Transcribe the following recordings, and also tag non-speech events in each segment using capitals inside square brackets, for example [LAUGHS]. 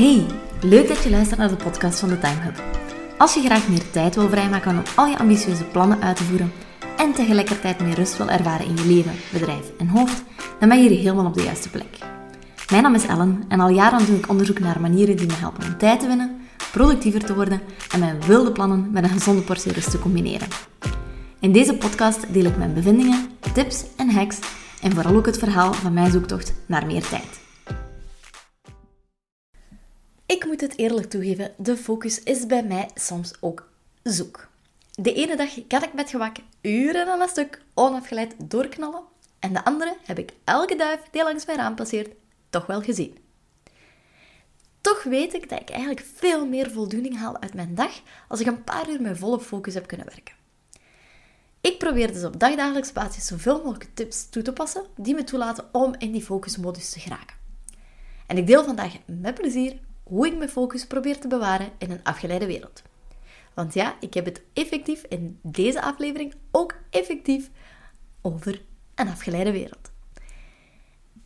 Hey, leuk dat je luistert naar de podcast van de Time Hub. Als je graag meer tijd wil vrijmaken om al je ambitieuze plannen uit te voeren en tegelijkertijd meer rust wil ervaren in je leven, bedrijf en hoofd, dan ben je hier helemaal op de juiste plek. Mijn naam is Ellen en al jaren doe ik onderzoek naar manieren die me helpen om tijd te winnen, productiever te worden en mijn wilde plannen met een gezonde portie rust te combineren. In deze podcast deel ik mijn bevindingen, tips en hacks en vooral ook het verhaal van mijn zoektocht naar meer tijd. Ik moet het eerlijk toegeven, de focus is bij mij soms ook zoek. De ene dag kan ik met gewak uren aan een stuk onafgeleid doorknallen en de andere heb ik elke duif die langs mijn raam passeert toch wel gezien. Toch weet ik dat ik eigenlijk veel meer voldoening haal uit mijn dag als ik een paar uur met volle focus heb kunnen werken. Ik probeer dus op dagdagelijks basis zoveel mogelijk tips toe te passen die me toelaten om in die focusmodus te geraken. En ik deel vandaag met plezier hoe ik mijn focus probeer te bewaren in een afgeleide wereld. Want ja, ik heb het effectief in deze aflevering ook effectief over een afgeleide wereld.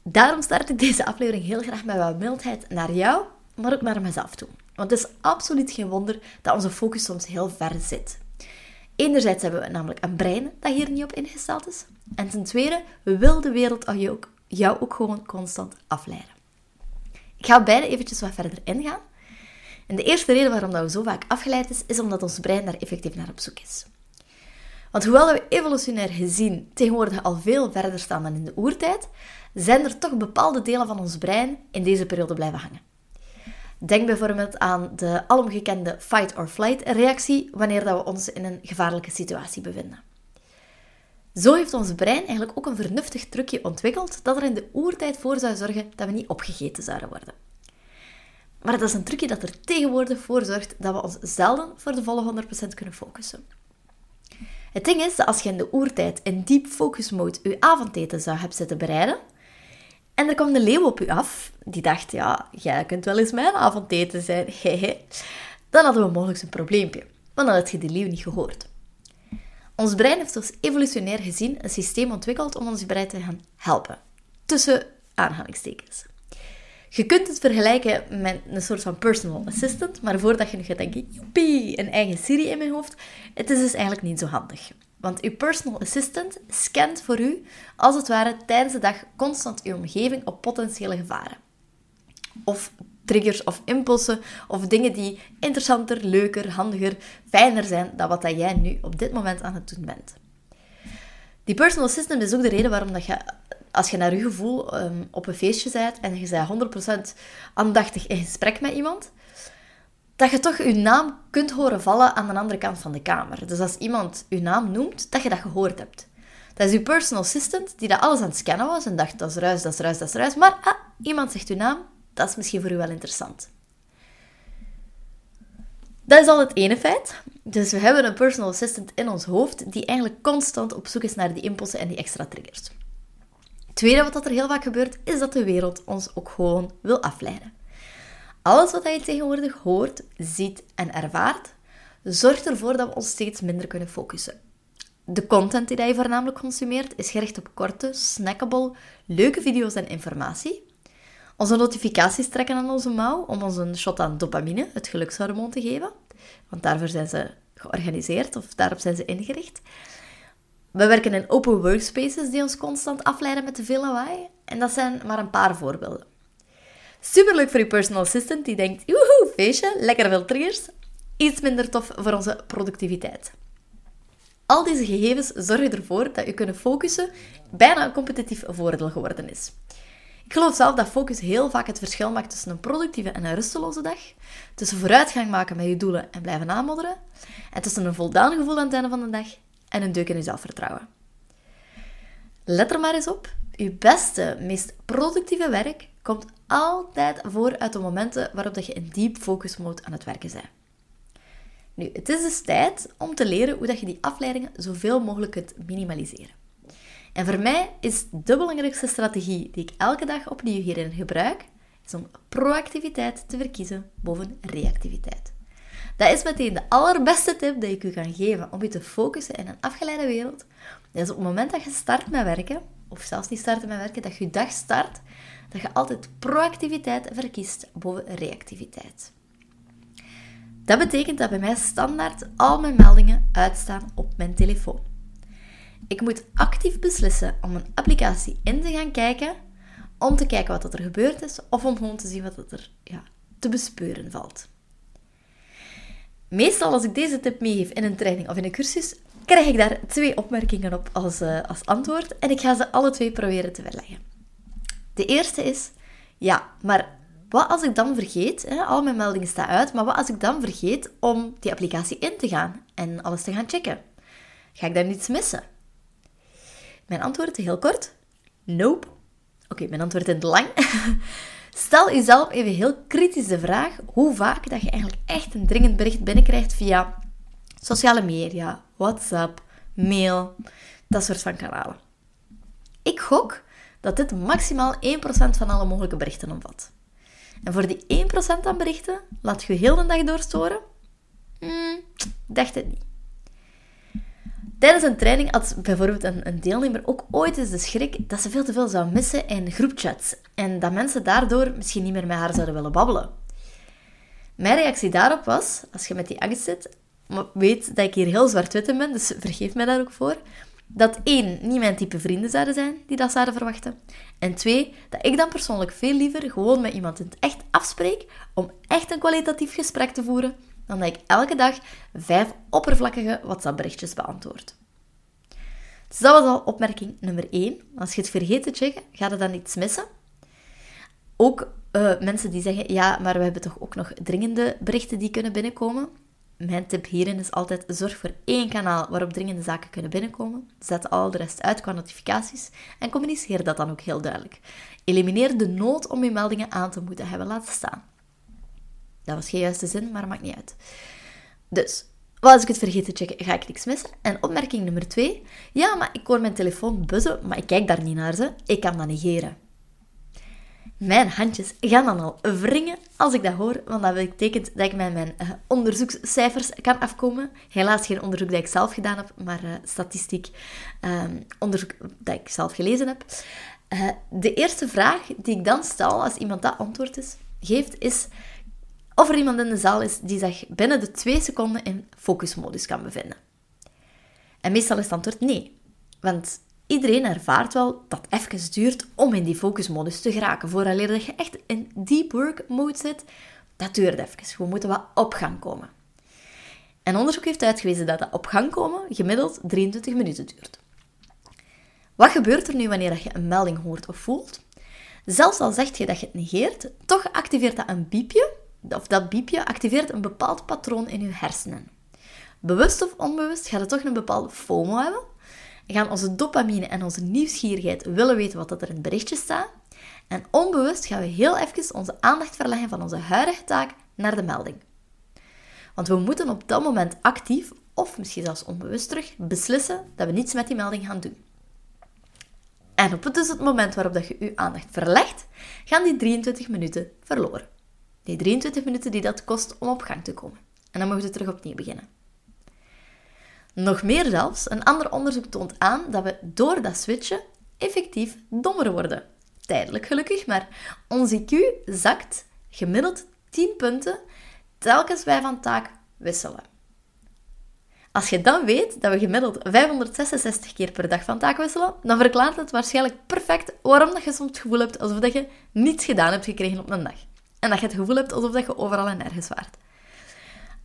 Daarom start ik deze aflevering heel graag met wat mildheid naar jou, maar ook naar mezelf toe. Want het is absoluut geen wonder dat onze focus soms heel ver zit. Enerzijds hebben we namelijk een brein dat hier niet op ingesteld is. En ten tweede wil de wereld jou ook gewoon constant afleiden. Ik ga beide eventjes wat verder ingaan. En de eerste reden waarom dat we zo vaak afgeleid is, is omdat ons brein daar effectief naar op zoek is. Want hoewel we evolutionair gezien tegenwoordig al veel verder staan dan in de oertijd, zijn er toch bepaalde delen van ons brein in deze periode blijven hangen. Denk bijvoorbeeld aan de alomgekende fight-or-flight reactie wanneer dat we ons in een gevaarlijke situatie bevinden. Zo heeft ons brein eigenlijk ook een vernuftig trucje ontwikkeld dat er in de oertijd voor zou zorgen dat we niet opgegeten zouden worden. Maar dat is een trucje dat er tegenwoordig voor zorgt dat we ons zelden voor de volle 100% kunnen focussen. Het ding is dat als je in de oertijd in deep focus mode je avondeten zou hebben zitten bereiden, en er kwam een leeuw op u af, die dacht, ja, jij kunt wel eens mijn avondeten zijn, [LAUGHS] hehe, dan hadden we mogelijk een probleempje, want dan had je die leeuw niet gehoord. Ons brein heeft dus evolutionair gezien een systeem ontwikkeld om ons brein te gaan helpen. Tussen aanhalingstekens. Je kunt het vergelijken met een soort van personal assistant, maar voordat je nu gaat denken, joepie, een eigen Siri in mijn hoofd, het is dus eigenlijk niet zo handig. Want uw personal assistant scant voor u, als het ware, tijdens de dag constant uw omgeving op potentiële gevaren. Of triggers of impulsen of dingen die interessanter, leuker, handiger, fijner zijn dan wat jij nu op dit moment aan het doen bent. Die personal assistant is ook de reden waarom dat je, als je naar je gevoel ehm, op een feestje bent en je bent 100% aandachtig in gesprek met iemand, dat je toch je naam kunt horen vallen aan de andere kant van de kamer. Dus als iemand je naam noemt, dat je dat gehoord hebt. Dat is je personal assistant die dat alles aan het scannen was en dacht, dat is ruis, dat is ruis, dat is ruis. Maar ah, iemand zegt uw naam, dat is misschien voor u wel interessant. Dat is al het ene feit. Dus we hebben een personal assistant in ons hoofd die eigenlijk constant op zoek is naar die impulsen en die extra triggers. Het tweede wat er heel vaak gebeurt, is dat de wereld ons ook gewoon wil afleiden. Alles wat je tegenwoordig hoort, ziet en ervaart, zorgt ervoor dat we ons steeds minder kunnen focussen. De content die je voornamelijk consumeert is gericht op korte, snackable, leuke video's en informatie. Onze notificaties trekken aan onze mouw om ons een shot aan dopamine, het gelukshormoon, te geven. Want daarvoor zijn ze georganiseerd of daarop zijn ze ingericht. We werken in open workspaces die ons constant afleiden met te veel lawaai. En dat zijn maar een paar voorbeelden. Superleuk voor je personal assistant die denkt, woehoe, feestje, lekker veel triggers. Iets minder tof voor onze productiviteit. Al deze gegevens zorgen ervoor dat je kunnen focussen bijna een competitief voordeel geworden is. Ik geloof zelf dat focus heel vaak het verschil maakt tussen een productieve en een rusteloze dag, tussen vooruitgang maken met je doelen en blijven aanmodderen, en tussen een voldaan gevoel aan het einde van de dag en een deuk in je zelfvertrouwen. Let er maar eens op, je beste, meest productieve werk komt altijd voor uit de momenten waarop je in deep focus mode aan het werken bent. Nu, het is dus tijd om te leren hoe dat je die afleidingen zoveel mogelijk kunt minimaliseren. En voor mij is de belangrijkste strategie die ik elke dag opnieuw hierin gebruik, is om proactiviteit te verkiezen boven reactiviteit. Dat is meteen de allerbeste tip die ik u kan geven om je te focussen in een afgeleide wereld. Dat is op het moment dat je start met werken, of zelfs niet starten met werken, dat je je dag start, dat je altijd proactiviteit verkiest boven reactiviteit. Dat betekent dat bij mij standaard al mijn meldingen uitstaan op mijn telefoon. Ik moet actief beslissen om een applicatie in te gaan kijken, om te kijken wat er gebeurd is, of om gewoon te zien wat er ja, te bespeuren valt. Meestal als ik deze tip meegeef in een training of in een cursus, krijg ik daar twee opmerkingen op als, uh, als antwoord en ik ga ze alle twee proberen te verleggen. De eerste is, ja, maar wat als ik dan vergeet, hè, al mijn meldingen staan uit, maar wat als ik dan vergeet om die applicatie in te gaan en alles te gaan checken? Ga ik daar niets missen? Mijn antwoord heel kort, nope. Oké, mijn antwoord het lang. [LAUGHS] Stel jezelf even heel kritisch de vraag hoe vaak dat je eigenlijk echt een dringend bericht binnenkrijgt via sociale media, WhatsApp, mail, dat soort van kanalen. Ik gok dat dit maximaal 1% van alle mogelijke berichten omvat. En voor die 1% aan berichten laat je heel de dag doorstoren? Hmm, dacht het niet. Tijdens een training had bijvoorbeeld een, deelnemer ook ooit eens de schrik dat ze veel te veel zou missen in groepchats en dat mensen daardoor misschien niet meer met haar zouden willen babbelen. Mijn reactie daarop was, als je met die angst zit, weet dat ik hier heel zwart-wit in ben, dus vergeef mij daar ook voor, dat één, niet mijn type vrienden zouden zijn die dat zouden verwachten. En twee, dat ik dan persoonlijk veel liever gewoon met iemand in het echt afspreek om echt een kwalitatief gesprek te voeren, dan dat ik elke dag vijf oppervlakkige WhatsApp-berichtjes beantwoord. Dus dat was al opmerking nummer één. Als je het vergeet te checken, ga je dan iets missen. Ook uh, mensen die zeggen, ja, maar we hebben toch ook nog dringende berichten die kunnen binnenkomen. Mijn tip hierin is altijd: zorg voor één kanaal waarop dringende zaken kunnen binnenkomen. Zet al de rest uit qua notificaties en communiceer dat dan ook heel duidelijk. Elimineer de nood om je meldingen aan te moeten hebben laten staan. Dat was geen juiste zin, maar maakt niet uit. Dus, als ik het vergeet te checken, ga ik niks missen. En opmerking nummer twee. Ja, maar ik hoor mijn telefoon buzzen, maar ik kijk daar niet naar ze. Ik kan dat negeren. Mijn handjes gaan dan al wringen als ik dat hoor, want dat betekent dat ik met mijn uh, onderzoekscijfers kan afkomen. Helaas geen onderzoek dat ik zelf gedaan heb, maar uh, statistiek ehm, onderzoek dat ik zelf gelezen heb. Uh, de eerste vraag die ik dan stel als iemand dat antwoord is, geeft, is of er iemand in de zaal is die zich binnen de twee seconden in focusmodus kan bevinden. En meestal is het antwoord nee. Want Iedereen ervaart wel dat het even duurt om in die focusmodus te geraken. Vooral dat je echt in deep work mode zit, dat duurt even. We moeten wat op gang komen. En onderzoek heeft uitgewezen dat dat op gang komen gemiddeld 23 minuten duurt. Wat gebeurt er nu wanneer je een melding hoort of voelt? Zelfs al zegt je dat je het negeert, toch activeert dat een biepje, of dat biepje activeert een bepaald patroon in je hersenen. Bewust of onbewust gaat het toch een bepaalde FOMO hebben, gaan onze dopamine en onze nieuwsgierigheid willen weten wat er in het berichtje staat. En onbewust gaan we heel even onze aandacht verleggen van onze huidige taak naar de melding. Want we moeten op dat moment actief, of misschien zelfs onbewust terug, beslissen dat we niets met die melding gaan doen. En op het, dus het moment waarop dat je je aandacht verlegt, gaan die 23 minuten verloren. Die 23 minuten die dat kost om op gang te komen. En dan mogen we terug opnieuw beginnen. Nog meer zelfs, een ander onderzoek toont aan dat we door dat switchen effectief dommer worden. Tijdelijk gelukkig, maar onze IQ zakt gemiddeld 10 punten telkens wij van taak wisselen. Als je dan weet dat we gemiddeld 566 keer per dag van taak wisselen, dan verklaart het waarschijnlijk perfect waarom dat je soms het gevoel hebt alsof je niets gedaan hebt gekregen op een dag. En dat je het gevoel hebt alsof je overal en nergens waart.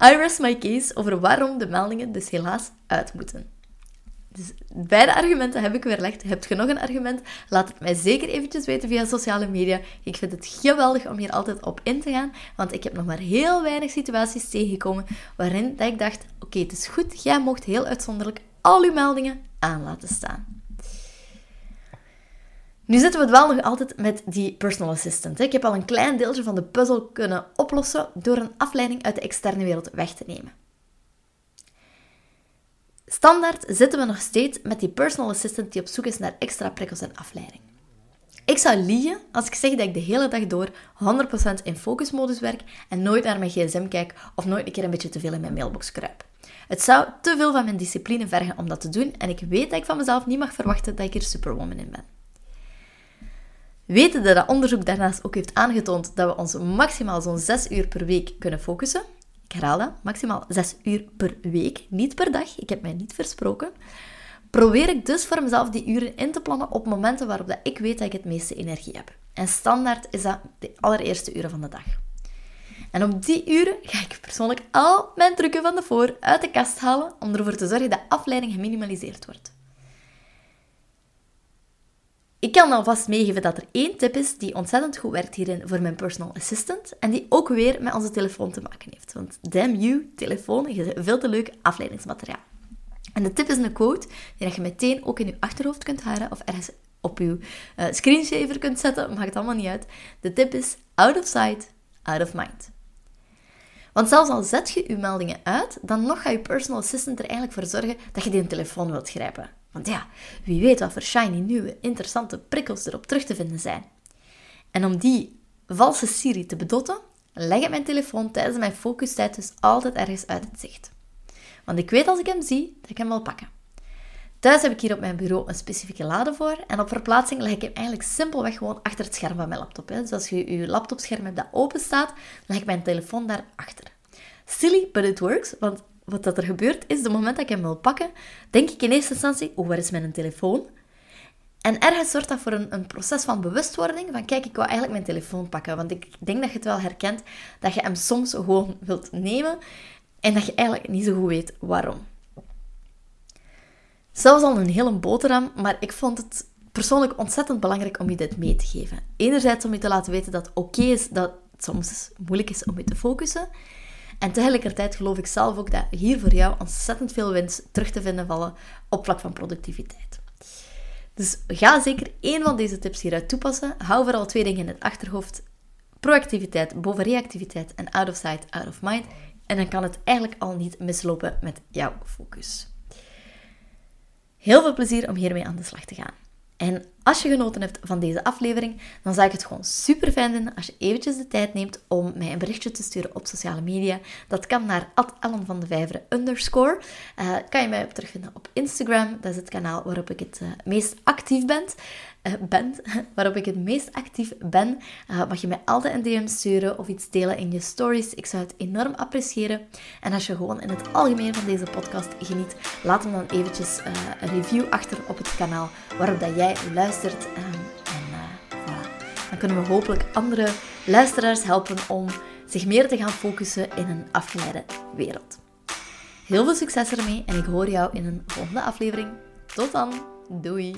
I rest my case over waarom de meldingen dus helaas uit moeten. Dus beide argumenten heb ik weerlegd. Heb je nog een argument? Laat het mij zeker eventjes weten via sociale media. Ik vind het geweldig om hier altijd op in te gaan, want ik heb nog maar heel weinig situaties tegengekomen waarin dat ik dacht, oké, het is goed, jij mocht heel uitzonderlijk al uw meldingen aan laten staan. Nu zitten we wel nog altijd met die personal assistant. Ik heb al een klein deeltje van de puzzel kunnen oplossen door een afleiding uit de externe wereld weg te nemen. Standaard zitten we nog steeds met die personal assistant die op zoek is naar extra prikkels en afleiding. Ik zou liegen als ik zeg dat ik de hele dag door 100% in focusmodus werk en nooit naar mijn gsm kijk of nooit een keer een beetje te veel in mijn mailbox kruip. Het zou te veel van mijn discipline vergen om dat te doen en ik weet dat ik van mezelf niet mag verwachten dat ik er superwoman in ben. Weten dat onderzoek daarnaast ook heeft aangetoond dat we ons maximaal zo'n 6 uur per week kunnen focussen. Ik herhaal dat, maximaal 6 uur per week, niet per dag. Ik heb mij niet versproken. Probeer ik dus voor mezelf die uren in te plannen op momenten waarop dat ik weet dat ik het meeste energie heb. En standaard is dat de allereerste uren van de dag. En op die uren ga ik persoonlijk al mijn trucken van de voor uit de kast halen om ervoor te zorgen dat afleiding geminimaliseerd wordt. Ik kan alvast meegeven dat er één tip is die ontzettend goed werkt hierin voor mijn personal assistant en die ook weer met onze telefoon te maken heeft. Want damn you, telefoon is veel te leuk afleidingsmateriaal. En de tip is een quote die je meteen ook in je achterhoofd kunt houden of ergens op je uh, screensaver kunt zetten, maakt allemaal niet uit. De tip is out of sight, out of mind. Want zelfs al zet je je meldingen uit, dan nog gaat je personal assistant er eigenlijk voor zorgen dat je die telefoon wilt grijpen. Want ja, wie weet wat voor shiny nieuwe, interessante prikkels erop terug te vinden zijn. En om die valse Siri te bedotten, leg ik mijn telefoon tijdens mijn focustijd dus altijd ergens uit het zicht. Want ik weet als ik hem zie, dat ik hem wil pakken. Thuis heb ik hier op mijn bureau een specifieke lade voor en op verplaatsing leg ik hem eigenlijk simpelweg gewoon achter het scherm van mijn laptop. Dus als je je laptopscherm hebt dat open staat, leg ik mijn telefoon daarachter. Silly, but it works, want wat dat er gebeurt is, de moment dat ik hem wil pakken, denk ik in eerste instantie, oh, waar is mijn telefoon? En ergens zorgt dat voor een, een, proces van bewustwording, van kijk, ik wil eigenlijk mijn telefoon pakken. Want ik denk dat je het wel herkent, dat je hem soms gewoon wilt nemen en dat je eigenlijk niet zo goed weet waarom. Zelfs al een hele boterham, maar ik vond het persoonlijk ontzettend belangrijk om je dit mee te geven. Enerzijds om je te laten weten dat het oké is dat het soms moeilijk is om je te focussen. En tegelijkertijd geloof ik zelf ook dat hier voor jou ontzettend veel winst terug te vinden vallen op vlak van productiviteit. Dus ga zeker één van deze tips hieruit toepassen. Hou vooral twee dingen in het achterhoofd. Proactiviteit boven reactiviteit en out of sight, out of mind. En dan kan het eigenlijk al niet mislopen met jouw focus. Heel veel plezier om hiermee aan de slag te gaan. En als je genoten hebt van deze aflevering, dan zou ik het gewoon super fijn vinden als je eventjes de tijd neemt om mij een berichtje te sturen op sociale media. Dat kan naar Ellen van de Vijveren underscore. Uh, kan je mij terugvinden op Instagram. Dat is het kanaal waarop ik het uh, meest actief ben bent, [LAUGHS] waarop ik het meest actief ben, uh, mag je mij altijd een DM sturen of iets delen in je stories. Ik zou het enorm appreciëren. En als je gewoon in het algemeen van deze podcast geniet, laat hem dan eventjes uh, een review achter op het kanaal waarop dat jij luistert. en voilà. Dan kunnen we hopelijk andere luisteraars helpen om zich meer te gaan focussen in een afgeleide wereld. Heel veel succes ermee en ik hoor jou in een volgende aflevering. Tot dan. Doei.